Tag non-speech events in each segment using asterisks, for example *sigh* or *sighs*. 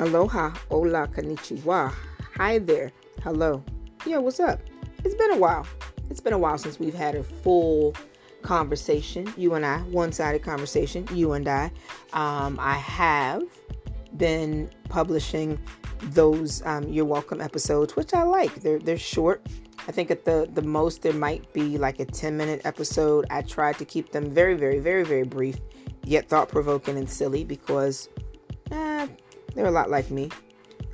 Aloha, hola, konnichiwa. Hi there. Hello. Yeah, what's up? It's been a while. It's been a while since we've had a full conversation, you and I, one sided conversation, you and I. Um, I have been publishing those um, You're Welcome episodes, which I like. They're, they're short. I think at the, the most there might be like a 10 minute episode. I tried to keep them very, very, very, very brief, yet thought provoking and silly because eh, they're a lot like me.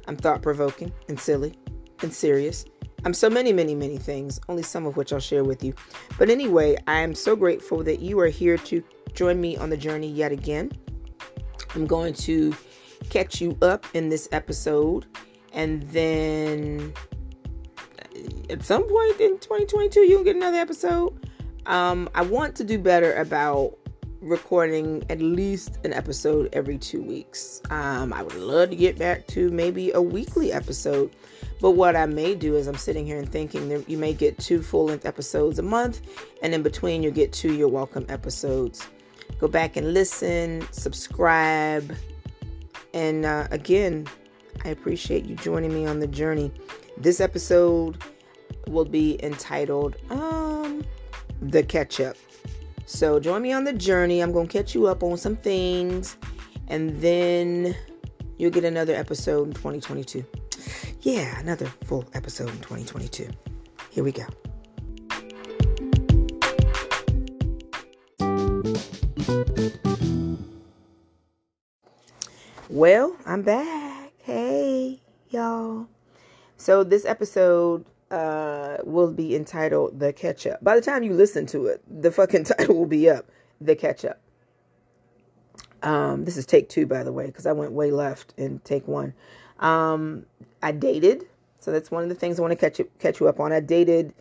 I'm thought provoking and silly and serious. I'm so many, many, many things, only some of which I'll share with you. But anyway, I am so grateful that you are here to join me on the journey yet again. I'm going to catch you up in this episode and then at some point in 2022 you'll get another episode. Um, I want to do better about recording at least an episode every two weeks. Um, I would love to get back to maybe a weekly episode. But what I may do is I'm sitting here and thinking that you may get two full length episodes a month, and in between you'll get two You're Welcome episodes. Go back and listen, subscribe, and uh, again, I appreciate you joining me on the journey. This episode will be entitled um the catch up. So join me on the journey. I'm going to catch you up on some things and then you'll get another episode in 2022. Yeah, another full episode in 2022. Here we go. Well, I'm back. Hey, y'all. So this episode uh, will be entitled The Catch Up. By the time you listen to it, the fucking *laughs* title will be up The Catch Up. Um, this is take two, by the way, because I went way left in take one. Um, I dated, so that's one of the things I want to catch you, catch you up on. I dated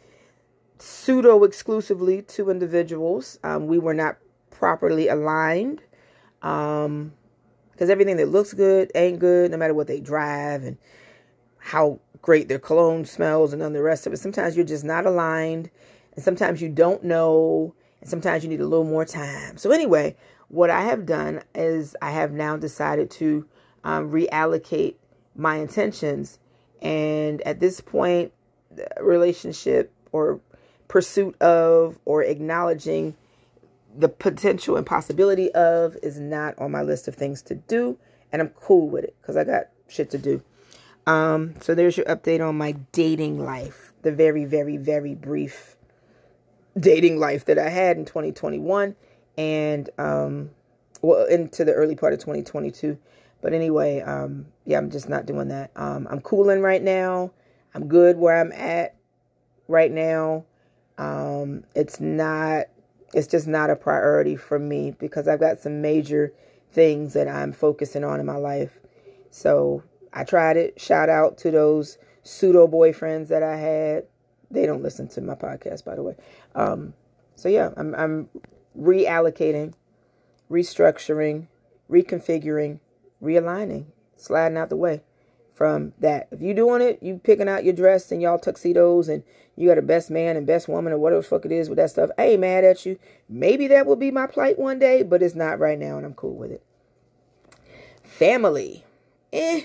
pseudo exclusively two individuals. Um, we were not properly aligned. Um, because everything that looks good ain't good, no matter what they drive and how great their cologne smells and then the rest of it. Sometimes you're just not aligned, and sometimes you don't know, and sometimes you need a little more time. So, anyway, what I have done is I have now decided to um, reallocate my intentions. And at this point, relationship or pursuit of or acknowledging the potential and possibility of is not on my list of things to do. And I'm cool with it because I got shit to do. Um, so there's your update on my dating life, the very, very, very brief dating life that I had in 2021 and um, well into the early part of 2022. But anyway, um, yeah, I'm just not doing that. Um, I'm cooling right now. I'm good where I'm at right now. Um, it's not. It's just not a priority for me because I've got some major things that I'm focusing on in my life. So I tried it. Shout out to those pseudo boyfriends that I had. They don't listen to my podcast, by the way. Um, so yeah, I'm, I'm reallocating, restructuring, reconfiguring, realigning, sliding out the way from that. If you're doing it, you picking out your dress and y'all tuxedos and you got a best man and best woman or whatever the fuck it is with that stuff. I ain't mad at you. Maybe that will be my plight one day, but it's not right now and I'm cool with it. Family. Eh,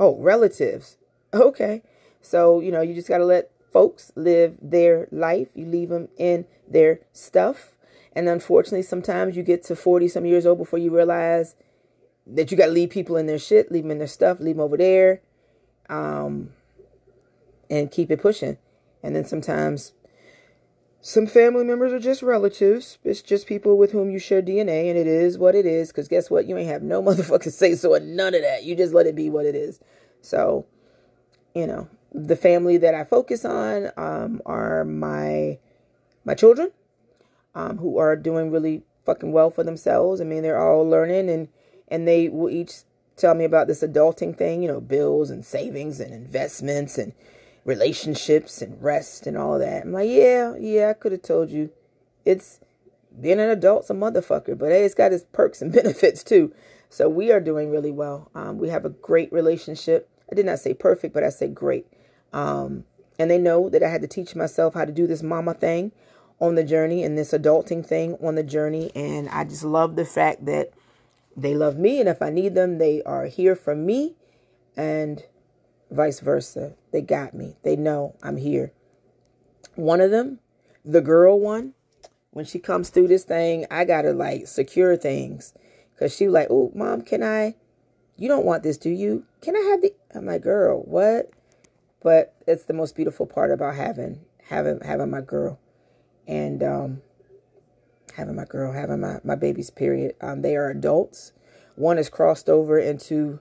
Oh, relatives. Okay. So, you know, you just got to let folks live their life. You leave them in their stuff. And unfortunately, sometimes you get to 40 some years old before you realize that you got to leave people in their shit, leave them in their stuff, leave them over there, um, and keep it pushing. And then sometimes some family members are just relatives. It's just people with whom you share DNA, and it is what it is. Because guess what? You ain't have no *laughs* motherfucking say so and none of that. You just let it be what it is. So, you know, the family that I focus on um, are my my children, um, who are doing really fucking well for themselves. I mean, they're all learning, and and they will each tell me about this adulting thing. You know, bills and savings and investments and relationships and rest and all that. I'm like, yeah, yeah, I could have told you. It's being an adult's a motherfucker, but hey, it's got its perks and *laughs* benefits too. So we are doing really well. Um, we have a great relationship. I did not say perfect, but I said great. Um, and they know that I had to teach myself how to do this mama thing on the journey and this adulting thing on the journey. And I just love the fact that they love me. And if I need them, they are here for me and vice versa. They got me. They know I'm here. One of them, the girl one, when she comes through this thing, I gotta like secure things. Cause she like, oh, mom, can I? You don't want this, do you? Can I have the? I'm like, girl, what? But it's the most beautiful part about having having having my girl, and um, having my girl, having my my babies. Period. Um, they are adults. One is crossed over into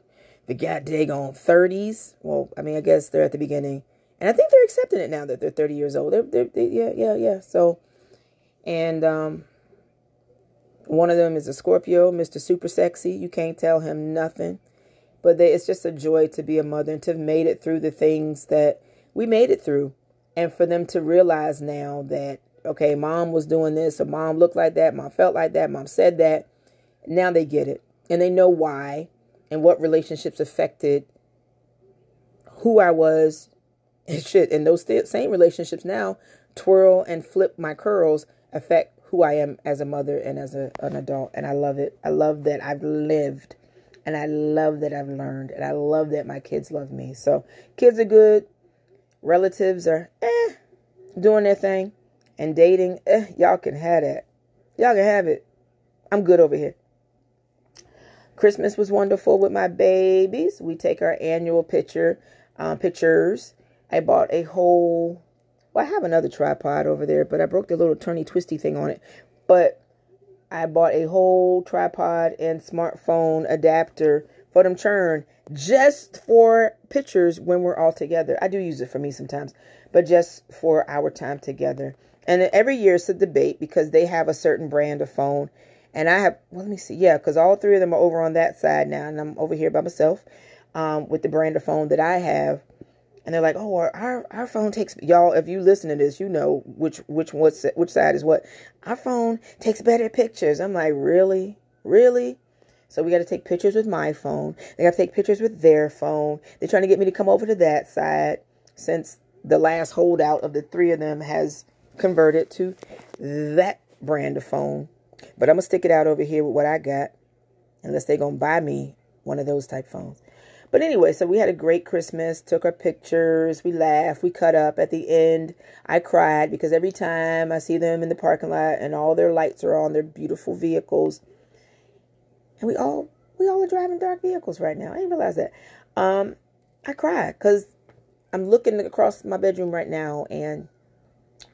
the goddamn thirties. Well, I mean, I guess they're at the beginning, and I think they're accepting it now that they're thirty years old. They're, they're, they, yeah, yeah, yeah. So, and um, one of them is a Scorpio, Mister Super Sexy. You can't tell him nothing, but they, it's just a joy to be a mother and to have made it through the things that we made it through, and for them to realize now that okay, mom was doing this, or mom looked like that, mom felt like that, mom said that. Now they get it, and they know why and what relationships affected who I was *laughs* and shit. And those same relationships now twirl and flip my curls affect who I am as a mother and as a, an adult. And I love it. I love that I've lived and I love that I've learned and I love that my kids love me. So kids are good. Relatives are eh, doing their thing and dating. Eh, y'all can have that. Y'all can have it. I'm good over here. Christmas was wonderful with my babies. We take our annual picture uh, pictures. I bought a whole. Well, I have another tripod over there, but I broke the little turny twisty thing on it. But I bought a whole tripod and smartphone adapter for them churn just for pictures when we're all together. I do use it for me sometimes, but just for our time together. And every year it's a debate because they have a certain brand of phone and I have, well, let me see. Yeah, because all three of them are over on that side now. And I'm over here by myself um, with the brand of phone that I have. And they're like, oh, our, our phone takes, y'all, if you listen to this, you know which, which, what's, which side is what. Our phone takes better pictures. I'm like, really? Really? So we got to take pictures with my phone. They got to take pictures with their phone. They're trying to get me to come over to that side since the last holdout of the three of them has converted to that brand of phone. But I'm to stick it out over here with what I got, unless they're to buy me one of those type phones. But anyway, so we had a great Christmas, took our pictures, we laughed, we cut up. At the end, I cried because every time I see them in the parking lot and all their lights are on, their beautiful vehicles. And we all we all are driving dark vehicles right now. I didn't realize that. Um, I cried because I'm looking across my bedroom right now and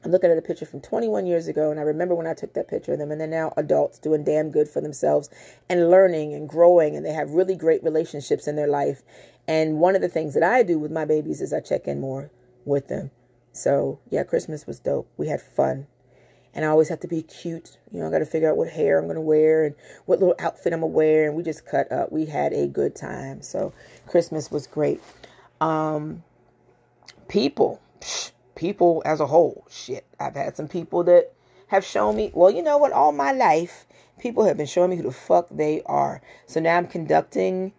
I'm looking at a picture from 21 years ago, and I remember when I took that picture of them, and they're now adults doing damn good for themselves and learning and growing, and they have really great relationships in their life. And one of the things that I do with my babies is I check in more with them. So, yeah, Christmas was dope. We had fun. And I always have to be cute. You know, I got to figure out what hair I'm going to wear and what little outfit I'm going to wear. And we just cut up. We had a good time. So, Christmas was great. Um, people. Psh, people as a whole. Shit, I've had some people that have shown me, well, you know what, all my life, people have been showing me who the fuck they are. So now I'm conducting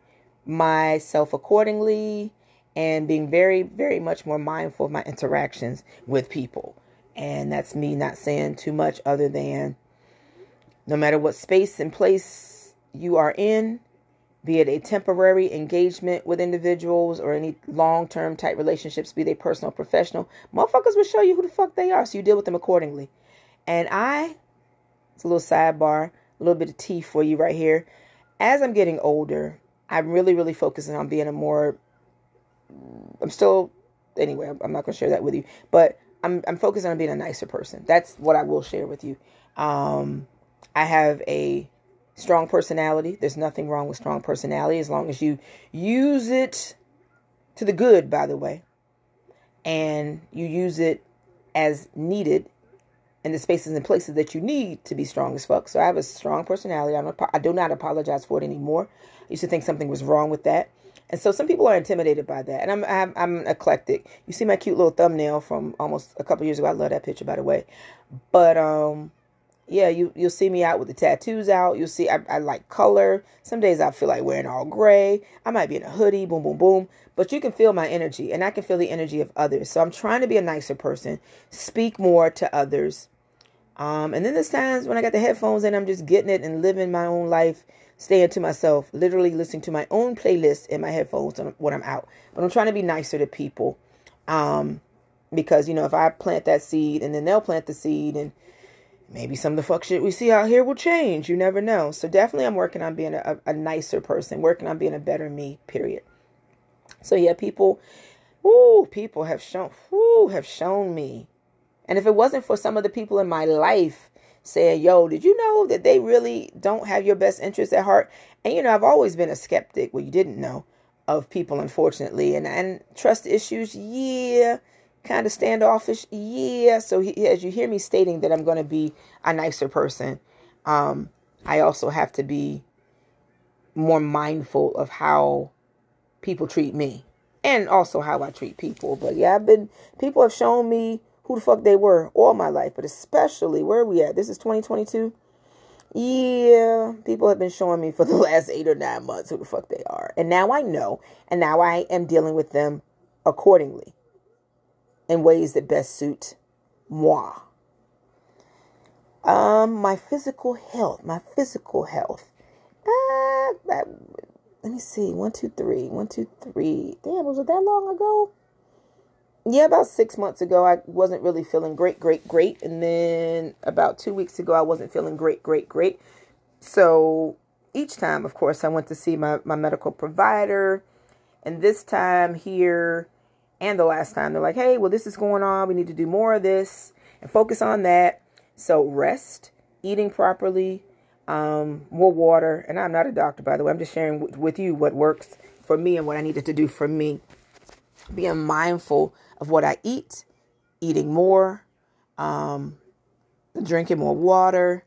myself accordingly and being very, very much more mindful of my interactions with people. And that's me not saying too much other than no matter what space and place you are in, be it a temporary engagement with individuals or any long term type relationships, be they personal or professional, motherfuckers will show you who the fuck they are. So you deal with them accordingly. And I, it's a little sidebar, a little bit of tea for you right here. As I'm getting older, I'm really, really focusing on being a more, I'm still, anyway, I'm not going to share that with you, but I'm, I'm focusing on being a nicer person. That's what I will share with you. Um, I have a strong personality. There's nothing wrong with strong personality as long as you use it to the good, by the way, and you use it as needed in the spaces and places that you need to be strong as fuck. So I have a strong personality. I'm I do not apologize for it anymore. I used to think something was wrong with that. And so some people are intimidated by that. And I'm, I'm, I'm eclectic. You see my cute little thumbnail from almost a couple years ago. I love that picture, by the way. But um, yeah, you you'll see me out with the tattoos out. You'll see I, I like color. Some days I feel like wearing all gray. I might be in a hoodie, boom, boom, boom. But you can feel my energy, and I can feel the energy of others. So I'm trying to be a nicer person, speak more to others, Um, and then there's times when I got the headphones and I'm just getting it and living my own life, staying to myself, literally listening to my own playlist in my headphones when I'm out. But I'm trying to be nicer to people. Um, because, you know, if I plant that seed and then they'll plant the seed and maybe some of the fuck shit we see out here will change. You never know. So definitely I'm working on being a, a nicer person, working on being a better me, period. So yeah, people, whoo, people have shown, whoo, have shown me and if it wasn't for some of the people in my life saying, yo, did you know that they really don't have your best interests at heart? And, you know, I've always been a skeptic, well, you didn't know, of people, unfortunately. And, and trust issues, yeah. Kind of standoffish, yeah. So he, as you hear me stating that I'm going to be a nicer person, um, I also have to be more mindful of how people treat me and also how I treat people. But yeah, I've been, people have shown me who the fuck they were all my life, but especially where we at? This is 2022. Yeah, people have been showing me for the *laughs* last eight or nine months who the fuck they are. And now I know, and now I am dealing with them accordingly in ways that best suit moi. Um, my physical health, my physical health. Uh, that, let me see. One, two, three. One, two, three. Damn, was it that long ago? yeah, about six months ago, I wasn't really feeling great, great, great. And then about two weeks ago, I wasn't feeling great, great, great. So each time, of course, I went to see my, my medical provider. And this time here and the last time, they're like, hey, well, this is going on. We need to do more of this and focus on that. So rest, eating properly, um, more water. And I'm not a doctor, by the way. I'm just sharing w- with you what works for me and what I needed to do for me. Being mindful of what I eat, eating more, um, drinking more water,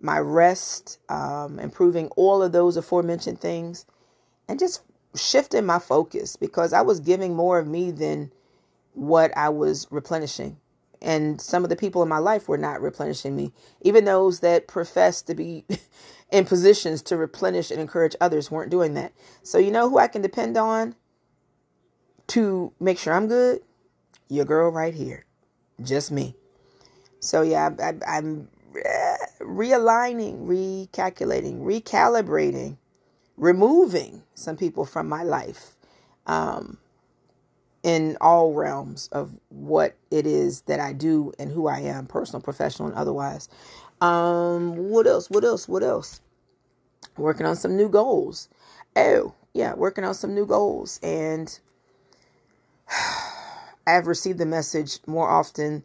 my rest, um, improving all of those aforementioned things, and just shifting my focus because I was giving more of me than what I was replenishing. And some of the people in my life were not replenishing me. Even those that profess to be *laughs* in positions to replenish and encourage others weren't doing that. So, you know who I can depend on to make sure I'm good? your girl right here. Just me. So, yeah, I, am realigning, recalculating, recalibrating, removing some people from my life um, in all realms of what it is that I do and who I am, personal, professional, and otherwise. Um, what else? What else? What else? Working on some new goals. Oh, yeah, working on some new goals. And *sighs* I've received the message more often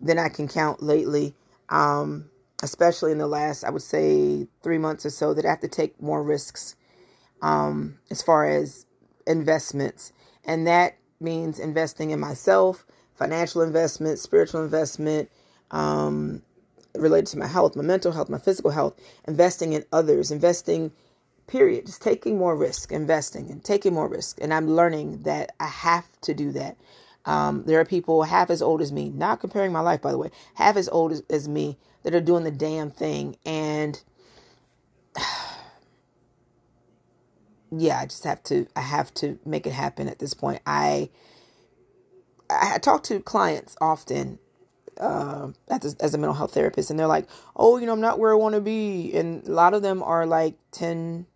than I can count lately, um, especially in the last, I would say, three months or so, that I have to take more risks um, as far as investments. And that means investing in myself, financial investment, spiritual investment, um, related to my health, my mental health, my physical health, investing in others, investing, period. Just taking more risk, investing and taking more risk. And I'm learning that I have to do that. Um, there are people half as old as me, not comparing my life, by the way, half as old as, as me that are doing the damn thing. And *sighs* yeah, I just have to, I have to make it happen at this point. I, I talk to clients often uh, as, as a mental health therapist, and they're like, "Oh, you know, I'm not where I want to be," and a lot of them are like 10,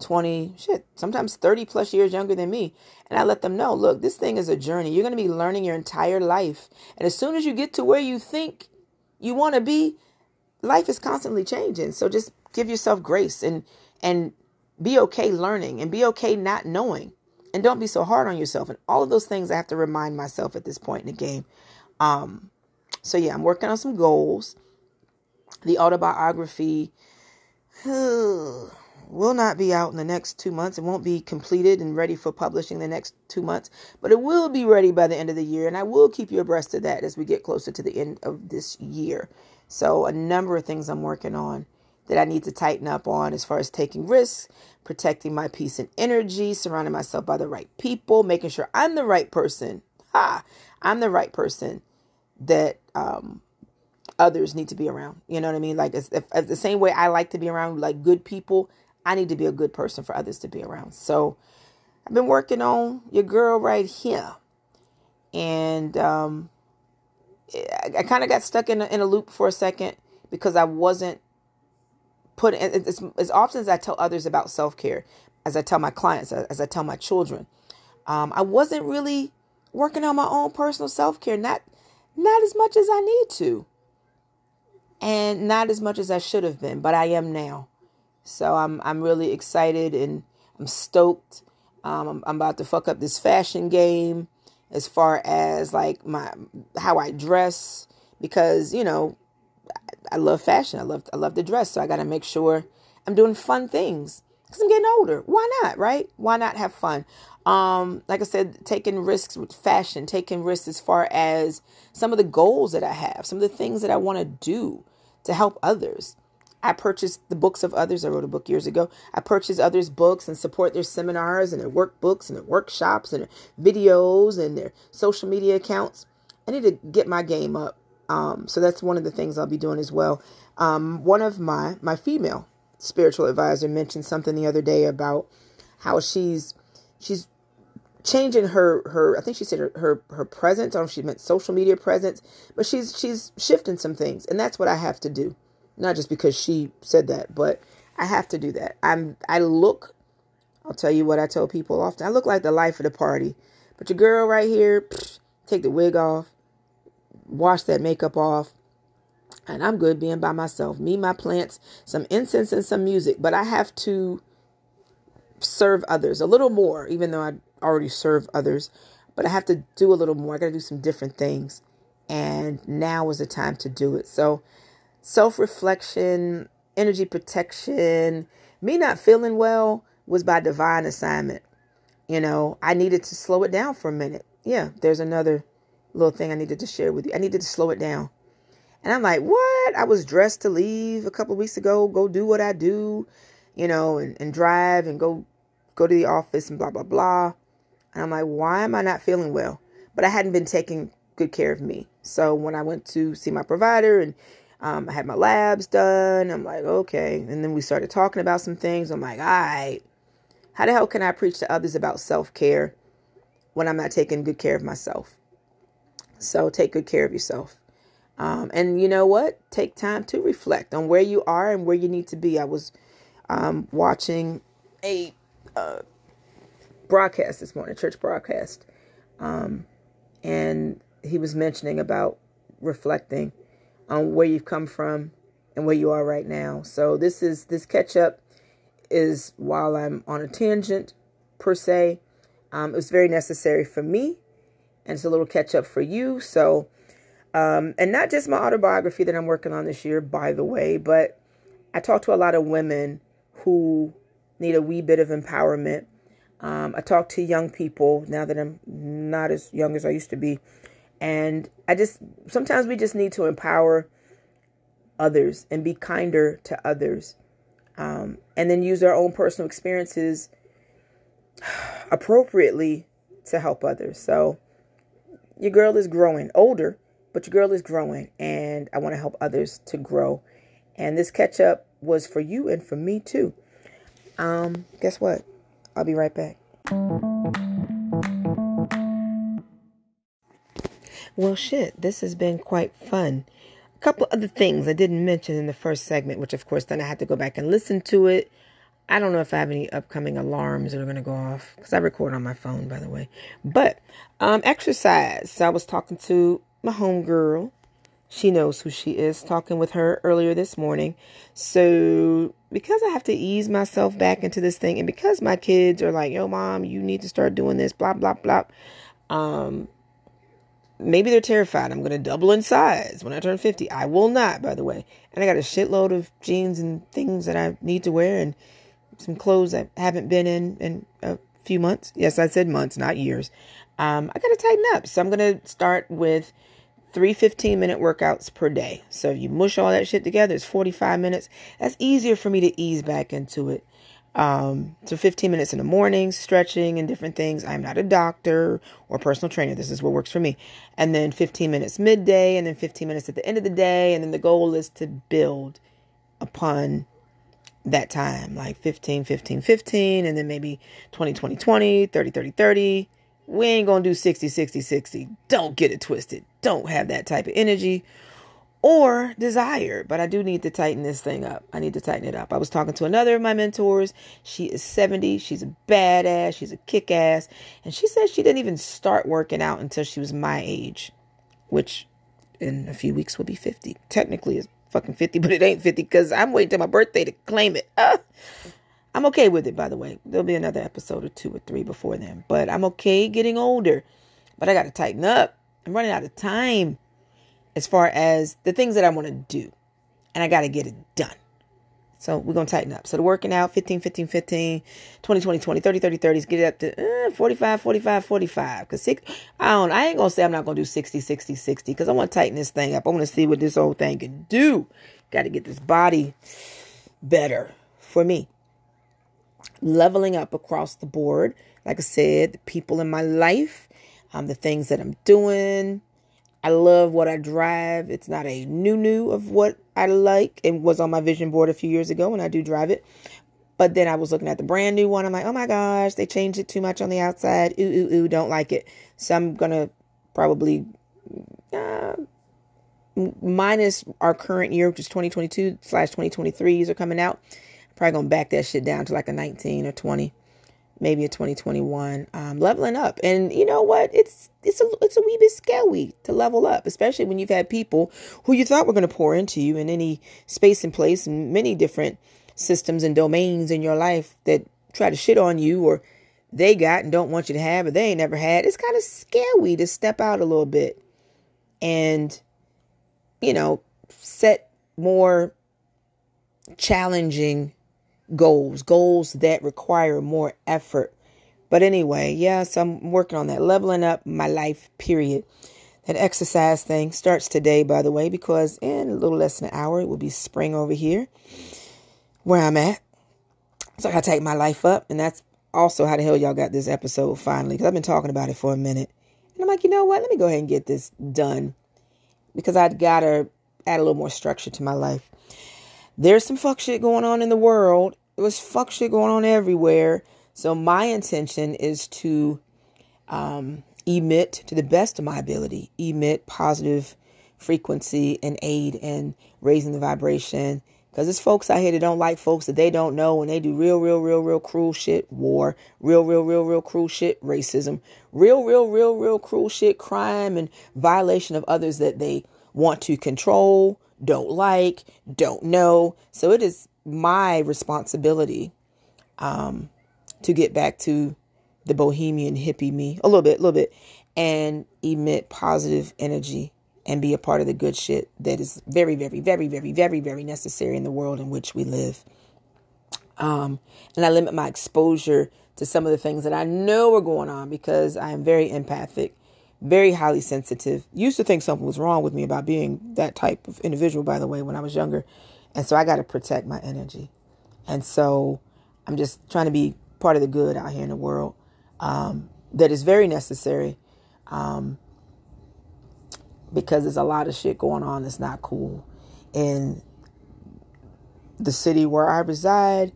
20, shit, sometimes 30 plus years younger than me. And I let them know, look, this thing is a journey. You're going to be learning your entire life. And as soon as you get to where you think you want to be, life is constantly changing. So just give yourself grace and and be okay learning and be okay not knowing. And don't be so hard on yourself. And all of those things I have to remind myself at this point in the game. Um so yeah, I'm working on some goals. The autobiography *sighs* will not be out in the next two months. It won't be completed and ready for publishing the next two months, but it will be ready by the end of the year. And I will keep you abreast of that as we get closer to the end of this year. So, a number of things I'm working on that I need to tighten up on as far as taking risks, protecting my peace and energy, surrounding myself by the right people, making sure I'm the right person. Ha! I'm the right person that um, others need to be around. You know what I mean? Like, if, if, the same way I like to be around like good people, I need to be a good person for others to be around. So I've been working on your girl right here. And um, I, I kind of got stuck in a, in a loop for a second because I wasn't put as, as often as I tell others about self care, as I tell my clients, as I tell my children, um, I wasn't really working on my own personal self care, not not as much as I need to, and not as much as I should have been, but I am now. So I'm I'm really excited and I'm stoked. Um, I'm, I'm about to fuck up this fashion game as far as like my how I dress because you know I love fashion. I love I love to dress, so I got to make sure I'm doing fun things because I'm getting older. Why not, right? Why not have fun? Um, like I said, taking risks with fashion, taking risks as far as some of the goals that I have, some of the things that I want to do to help others. I purchased the books of others. I wrote a book years ago. I purchase others' books and support their seminars and their workbooks and their workshops and their videos and their social media accounts. I need to get my game up. Um, so that's one of the things I'll be doing as well. Um, one of my my female spiritual advisor mentioned something the other day about how she's she's changing her her I think she said her her, her presence. I don't know if she meant social media presence, but she's she's shifting some things, and that's what I have to do. Not just because she said that, but I have to do that. I'm I look I'll tell you what I tell people often. I look like the life of the party. But your girl right here, take the wig off, wash that makeup off, and I'm good being by myself. Me, my plants, some incense, and some music. But I have to serve others a little more, even though I already serve others. But I have to do a little more. I got to do some different things. And now is the time to do it. So self reflection, energy protection. Me not feeling well was by divine assignment. You know, I needed to slow it down for a minute. Yeah, there's another little thing I needed to share with you. I needed to slow it down. And I'm like, what? I was dressed to leave a couple weeks ago, go do what I do, you know, and, and drive and go go to the office and blah blah blah. And I'm like, why am I not feeling well? But I hadn't been taking good care of me. So when I went to see my provider and um, I had my labs done. I'm like, okay. And then we started talking about some things. I'm like, all right, how the hell can I preach to others about self care when I'm not taking good care of myself? So take good care of yourself. Um, and you know what? Take time to reflect on where you are and where you need to be. I was um, watching a uh, broadcast this morning, church broadcast, um, and he was mentioning about reflecting on where you've come from and where you are right now. So this is this catch up is while I'm on a tangent per se. Um, it was very necessary for me, and it's a little catch up for you. So, um, and not just my autobiography that I'm working on this year, by the way, but I talk to a lot of women who need a wee bit of empowerment. Um, I talk to young people now that I'm not as young as I used to be and I just sometimes we just need to empower others and be kinder to others. Um, and then use our own personal experiences *sighs* appropriately to help others. So your girl is growing older, but your girl is growing, and I want to help others to grow. And this catch up was for you and for me too. Um, guess what? I'll be right back. Well, shit, this has been quite fun. A couple other things I didn't mention in the first segment, which of course then I had to go back and listen to it. I don't know if I have any upcoming alarms that are going to go off because I record on my phone, by the way. But um, exercise. So I was talking to my homegirl. She knows who she is. Talking with her earlier this morning. So because I have to ease myself back into this thing, and because my kids are like, "Yo, mom, you need to start doing this," blah blah blah. Um, maybe they're terrified. I'm going to double in size when I turn 50. I will not, by the way. And I got a shitload of jeans and things that I need to wear and some clothes I haven't been in in a few months. Yes, I said months, not years. Um, I got to tighten up. So I'm going to start with three 15 minute workouts per day. So if you mush all that shit together, it's 45 minutes. That's easier for me to ease back into it. Um, so 15 minutes in the morning, stretching and different things. I'm not a doctor or personal trainer. This is what works for me. And then 15 minutes midday and then 15 minutes at the end of the day. And then the goal is to build upon that time, like 15, 15, 15, and then maybe 20, 20, 20, 30, 30, 30. We ain't gonna do 60, 60, 60. Don't get it twisted. Don't have that type of energy or desire. But I do need to tighten this thing up. I need to tighten it up. I was talking to another of my mentors. She is 70. She's a badass. She's a kick ass. And she said she didn't even start working out until she was my age, which in a few weeks will be 50. Technically, it's fucking 50, but it ain't 50 because I'm waiting till my birthday to claim it. Uh, *laughs* I'm okay with it, by the way. There'll be another episode or two or three before then, but I'm okay getting older. But I got to tighten up. I'm running out of time as far as the things that I want to do, and I got to get it done. So we're going to tighten up. So the working out 15, 15, 15, 20, 20, 20, 30, 30, 30s, get it up to uh, 45, 45, 45. Because I don't, I ain't going to say I'm not going to do 60, 60, 60 because I want to tighten this thing up. I want to see what this whole thing can do. Got to get this body better for me. Leveling up across the board. Like I said, the people in my life, um, the things that I'm doing, I love what I drive. It's not a new new of what I like. It was on my vision board a few years ago when I do drive it. But then I was looking at the brand new one. I'm like, oh my gosh, they changed it too much on the outside. Ooh, ooh, ooh, don't like it. So I'm going to probably, uh, minus our current year, which is 2022 slash 2023s are coming out. Probably going to back that shit down to like a 19 or 20 maybe a 2021 um, leveling up. And you know what? It's it's a it's a wee bit scary to level up especially when you've had people who you thought were going to pour into you in any space and place and many different systems and domains in your life that try to shit on you or they got and don't want you to have or they ain't never had. It's kind of scary to step out a little bit and you know set more challenging goals, goals that require more effort. But anyway, yes, I'm working on that, leveling up my life, period. That exercise thing starts today, by the way, because in a little less than an hour, it will be spring over here where I'm at. So I gotta take my life up, and that's also how the hell y'all got this episode finally, because I've been talking about it for a minute. And I'm like, you know what? Let me go ahead and get this done because I gotta add a little more structure to my life. There's some fuck shit going on in the world, there was fuck shit going on everywhere. So my intention is to um, emit to the best of my ability, emit positive frequency and aid in raising the vibration. Because there's folks out here that don't like folks that they don't know and they do real, real, real, real cruel shit. War. Real, real, real, real cruel shit. Racism. Real, real, real, real cruel shit. Crime and violation of others that they want to control, don't like, don't know. So it is my responsibility um, to get back to the bohemian hippie me a little bit, a little bit, and emit positive energy and be a part of the good shit that is very, very, very, very, very, very necessary in the world in which we live. Um, and I limit my exposure to some of the things that I know are going on because I am very empathic, very highly sensitive. Used to think something was wrong with me about being that type of individual, by the way, when I was younger. And so I got to protect my energy. And so I'm just trying to be part of the good out here in the world um, that is very necessary um, because there's a lot of shit going on that's not cool in the city where I reside,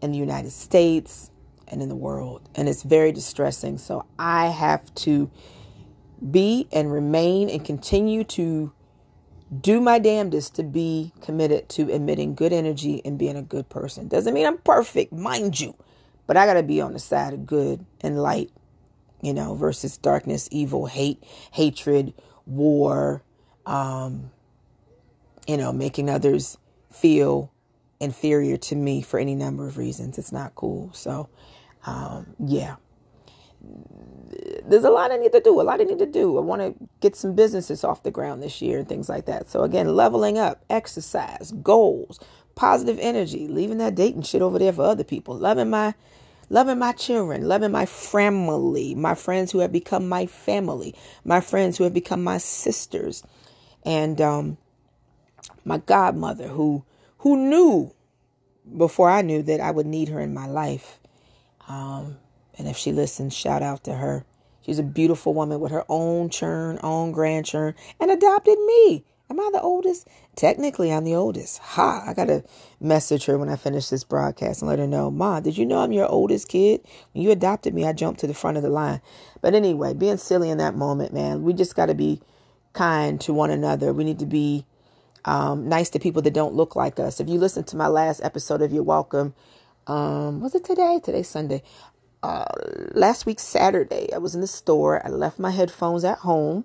in the United States, and in the world. And it's very distressing. So I have to be and remain and continue to do my damnedest to be committed to emitting good energy and being a good person. Doesn't mean I'm perfect, mind you, but I got to be on the side of good and light, you know, versus darkness, evil, hate, hatred, war, um, you know, making others feel inferior to me for any number of reasons. It's not cool. So, um, yeah there's a lot I need to do, a lot I need to do. I want to get some businesses off the ground this year and things like that. So again, leveling up, exercise, goals, positive energy, leaving that dating shit over there for other people, loving my loving my children, loving my family, my friends who have become my family, my friends who have become my sisters, and um, my godmother who who knew before I knew that I would need her in my life. Um, and if she listens, shout out to her. She's a beautiful woman with her own churn, own grandchurn, and adopted me Am I the oldest? Technically, I'm the oldest. Ha! I gotta message her when I finish this broadcast and let her know, Ma, did you know I'm your oldest kid? When you adopted me, I jumped to the front of the line. But anyway, being silly in that moment, man, we just gotta be kind to one another. We need to be um, nice to people that don't look like us. If you listen to my last episode of You're Welcome, um, was it today? Today's Sunday. Uh, last week, Saturday, I was in the store. I left my headphones at home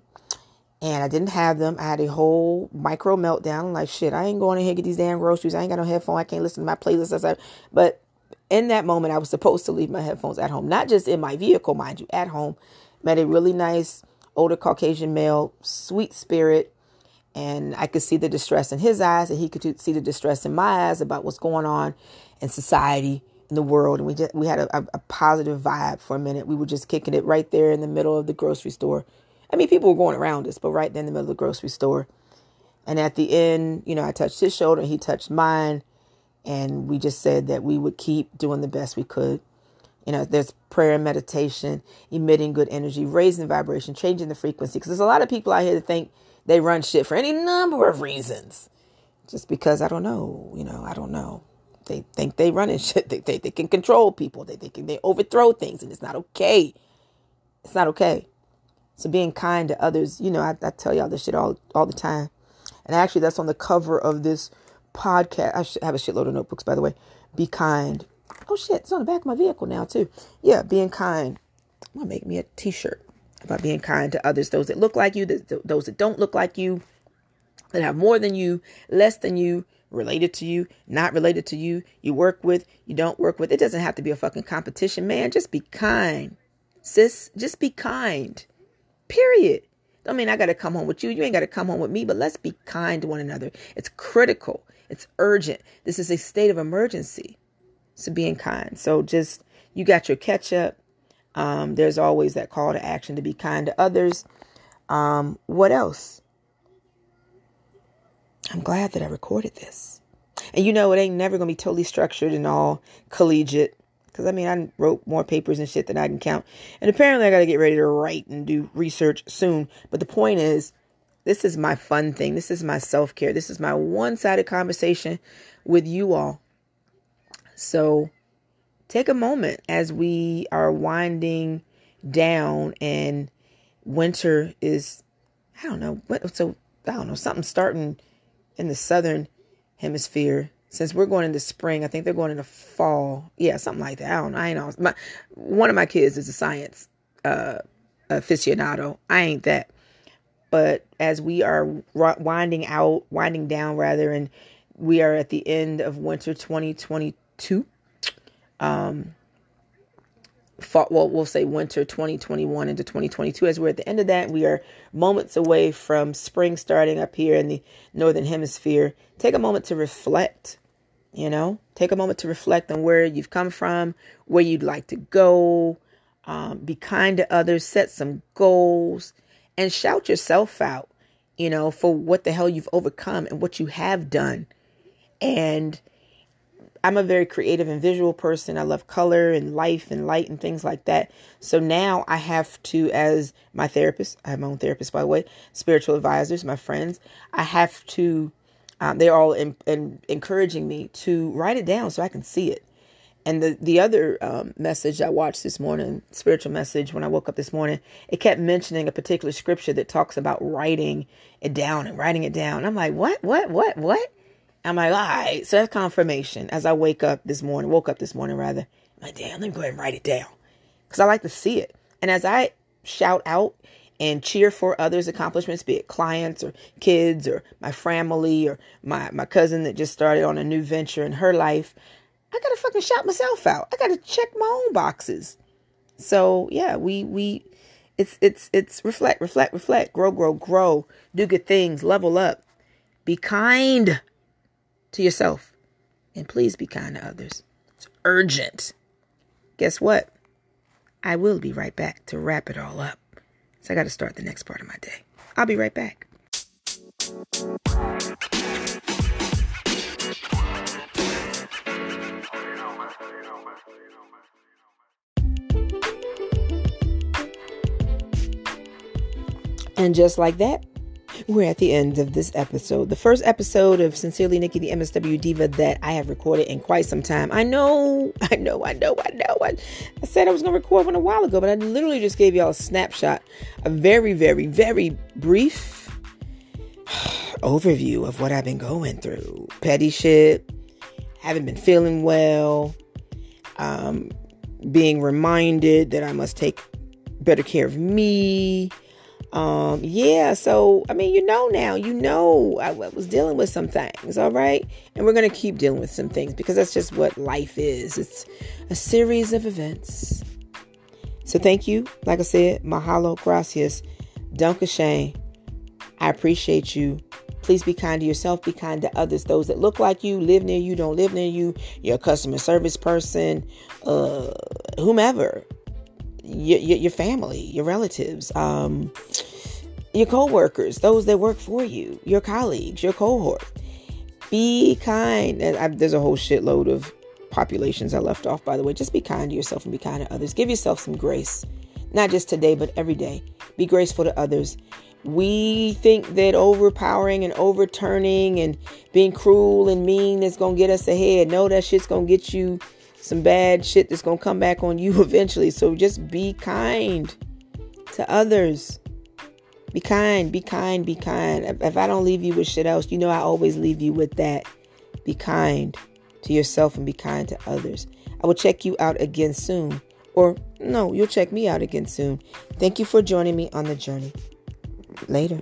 and I didn't have them. I had a whole micro meltdown. Like, shit, I ain't going in here get these damn groceries. I ain't got no headphone. I can't listen to my playlist. But in that moment, I was supposed to leave my headphones at home, not just in my vehicle, mind you, at home. Met a really nice older Caucasian male, sweet spirit, and I could see the distress in his eyes, and he could see the distress in my eyes about what's going on in society, in the world. And we just we had a, a, positive vibe for a minute. We were just kicking it right there in the middle of the grocery store I mean, people were going around us, but right there in the middle of the grocery store. And at the end, you know, I touched his shoulder, he touched mine, and we just said that we would keep doing the best we could. You know, there's prayer and meditation, emitting good energy, raising vibration, changing the frequency. Because there's a lot of people out here that think they run shit for any number of reasons. Just because I don't know, you know, I don't know. They think they running *laughs* shit. They, they, they can control people. They, can they overthrow things, and it's not okay. It's not okay. So being kind to others, you know, I, I tell y'all this shit all, all the time. And actually, that's on the cover of this podcast. I should have a shitload of notebooks, by the way. Be kind. Oh shit, it's on the back of my vehicle now too. Yeah, being kind. I'm gonna make me a T-shirt about being kind to others, those that look like you, those that don't look like you, that have more than you, less than you, related to you, not related to you, you work with, you don't work with. It doesn't have to be a fucking competition, man. Just be kind, sis. Just be kind. Period. Don't mean I got to come home with you. You ain't got to come home with me, but let's be kind to one another. It's critical. It's urgent. This is a state of emergency. So being kind. So just, you got your catch up. Um, there's always that call to action to be kind to others. Um, what else? I'm glad that I recorded this. And you know, it ain't never going to be totally structured and all collegiate. Because I mean, I wrote more papers and shit than I can count. And apparently, I got to get ready to write and do research soon. But the point is, this is my fun thing. This is my self care. This is my one sided conversation with you all. So take a moment as we are winding down and winter is, I don't know, what, so I don't know, something starting in the southern hemisphere since we're going into spring, I think they're going into fall. Yeah, something like that. I don't know. I know. My, one of my kids is a science uh, aficionado. I ain't that. But as we are winding out, winding down rather, and we are at the end of winter 2022. Um, fall, well, we'll say winter 2021 into 2022. As we're at the end of that, we are moments away from spring starting up here in the northern hemisphere. Take a moment to reflect you know, take a moment to reflect on where you've come from, where you'd like to go. Um, be kind to others, set some goals, and shout yourself out, you know, for what the hell you've overcome and what you have done. And I'm a very creative and visual person. I love color and life and light and things like that. So now I have to, as my therapist, I have my own therapist, by the way, spiritual advisors, my friends, I have to um, they're all in, in encouraging me to write it down so I can see it. And the the other um, message I watched this morning, spiritual message, when I woke up this morning, it kept mentioning a particular scripture that talks about writing it down and writing it down. I'm like, what, what, what, what? I'm like, all right. So that's confirmation. As I wake up this morning, woke up this morning rather, I'm like, damn, let me go ahead and write it down because I like to see it. And as I shout out and cheer for others' accomplishments, be it clients or kids or my family or my, my cousin that just started on a new venture in her life, I gotta fucking shout myself out. I gotta check my own boxes. So yeah, we we it's it's it's reflect, reflect, reflect, grow, grow, grow, do good things, level up, be kind to yourself, and please be kind to others. It's urgent. Guess what? I will be right back to wrap it all up. So I got to start the next part of my day. I'll be right back. And just like that, we're at the end of this episode. The first episode of Sincerely Nikki, the MSW Diva that I have recorded in quite some time. I know, *laughs* I know, I know, I know. I, I said I was going to record one a while ago, but I literally just gave y'all a snapshot, a very, very, very brief *sighs* overview of what I've been going through. Petty shit, haven't been feeling well, um, being reminded that I must take better care of me. Um, yeah, so I mean, you know now, you know I, was dealing with some things, all right? And we're gonna keep dealing with some things because that's just what life is. It's a series of events. So thank you. Like I said, mahalo, gracias, danke schön. I appreciate you. Please be kind to yourself, be kind to others, those that look like you, live near you, don't live near you, your customer service person, uh, whomever your, your, your family, your relatives, um, your co-workers, those that work for you, your colleagues, your cohort. Be kind. And I, there's a whole shitload of populations I left off, by the way. Just be kind to yourself and be kind to others. Give yourself some grace, not just today, but every day. Be graceful to others. We think that overpowering and overturning and being cruel and mean is going to get us ahead. No, that shit's going to get you some bad shit that's going to come back on you *laughs* eventually. So just be kind to others. Be kind, be kind, be kind. If I don't leave you with shit else, you know I always leave you with that. Be kind to yourself and be kind to others. I will check you out again soon. Or no, you'll check me out again soon. Thank you for joining me on the journey. Later.